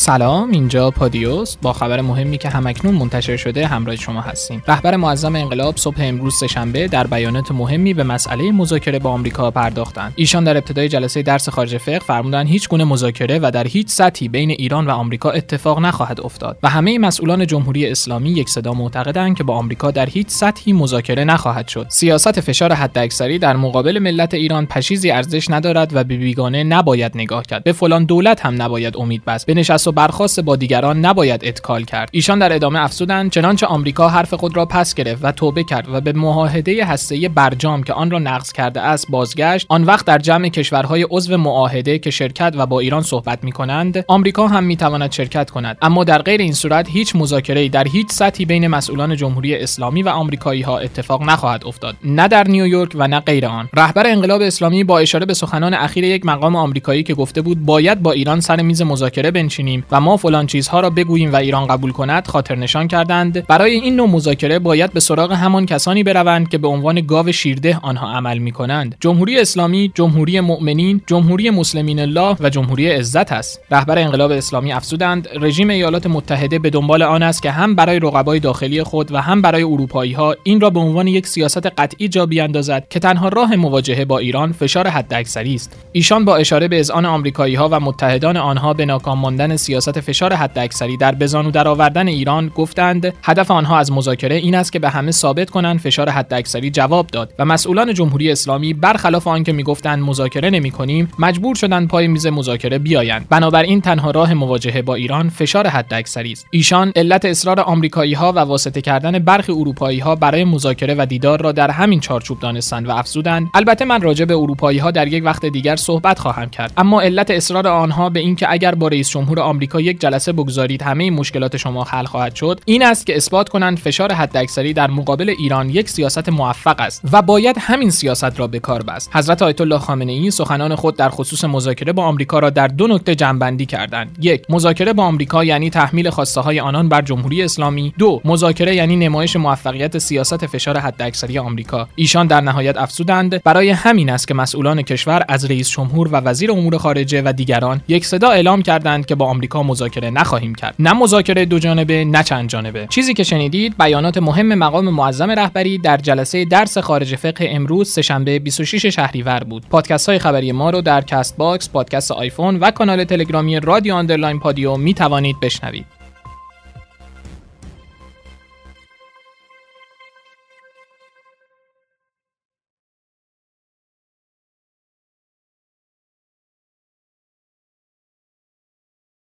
سلام اینجا پادیوس. با خبر مهمی که همکنون منتشر شده همراه شما هستیم. رهبر معظم انقلاب صبح امروز سهشنبه در بیانات مهمی به مسئله مذاکره با آمریکا پرداختند. ایشان در ابتدای جلسه درس خارج فقه فرمودند هیچ گونه مذاکره و در هیچ سطحی بین ایران و آمریکا اتفاق نخواهد افتاد و همه مسئولان جمهوری اسلامی یک صدا معتقدند که با آمریکا در هیچ سطحی مذاکره نخواهد شد. سیاست فشار حداکثری در مقابل ملت ایران پشیزی ارزش ندارد و به بیگانه نباید نگاه کرد. به فلان دولت هم نباید امید بست. به و برخواست با دیگران نباید اتکال کرد. ایشان در ادامه افزودند چنانچه آمریکا حرف خود را پس گرفت و توبه کرد و به معاهده هسته‌ای برجام که آن را نقض کرده است بازگشت. آن وقت در جمع کشورهای عضو معاهده که شرکت و با ایران صحبت می کنند آمریکا هم می تواند شرکت کند. اما در غیر این صورت هیچ مذاکره در هیچ سطحی بین مسئولان جمهوری اسلامی و آمریکایی ها اتفاق نخواهد افتاد. نه در نیویورک و نه غیر آن. رهبر انقلاب اسلامی با اشاره به سخنان اخیر یک مقام آمریکایی که گفته بود باید با ایران سر میز مذاکره بنشینیم. و ما فلان چیزها را بگوییم و ایران قبول کند خاطر نشان کردند. برای این نوع مذاکره باید به سراغ همان کسانی بروند که به عنوان گاو شیرده آنها عمل می کنند جمهوری اسلامی جمهوری مؤمنین جمهوری مسلمین الله و جمهوری عزت است. رهبر انقلاب اسلامی افزودند. رژیم ایالات متحده به دنبال آن است که هم برای رقبای داخلی خود و هم برای اروپایی ها این را به عنوان یک سیاست قطعی جا بیاندازد که تنها راه مواجهه با ایران فشار حداکثری است. ایشان با اشاره به اذعان آمریکایی ها و متحدان آنها به ناکام ماندن سیاست فشار حداکثری در بزانو درآوردن ایران گفتند هدف آنها از مذاکره این است که به همه ثابت کنند فشار حداکثری جواب داد و مسئولان جمهوری اسلامی برخلاف آنکه می‌گفتند مذاکره نمی کنیم مجبور شدند پای میز مذاکره بیایند. بنابراین تنها راه مواجهه با ایران فشار حداکثری است. ایشان علت اصرار آمریکایی ها و واسطه کردن برخی اروپایی ها برای مذاکره و دیدار را در همین چارچوب دانستند و افزودند. البته من راجع به اروپایی ها در یک وقت دیگر صحبت خواهم کرد. اما علت اصرار آنها به اینکه اگر با رئیس جمهور آمریکا یک جلسه بگذارید همه مشکلات شما حل خواهد شد. این است که اثبات کنند فشار حداکثری در مقابل ایران یک سیاست موفق است و باید همین سیاست را به کار بست. حضرت آیت الله خامنه ای سخنان خود در خصوص مذاکره با آمریکا را در دو نکته جنبندی کردند. یک مذاکره با آمریکا یعنی تحمیل خواسته های آنان بر جمهوری اسلامی. دو مذاکره یعنی نمایش موفقیت سیاست فشار حداکثری آمریکا. ایشان در نهایت افزودند برای همین است که مسئولان کشور از رئیس جمهور و وزیر امور خارجه و دیگران یک صدا اعلام کردند که با آمریکا مذاکره نخواهیم کرد. نه مذاکره دو جانبه نه چند جانبه. چیزی که شنیدید بیانات مهم مقام معظم رهبری در جلسه درس خارج فقه امروز سهشنبه 26 شهریور بود. پادکست های خبری ما رو در Castbox پادکست آیفون و کانال تلگرامی رادیو underline پادیو می توانید بشنوید.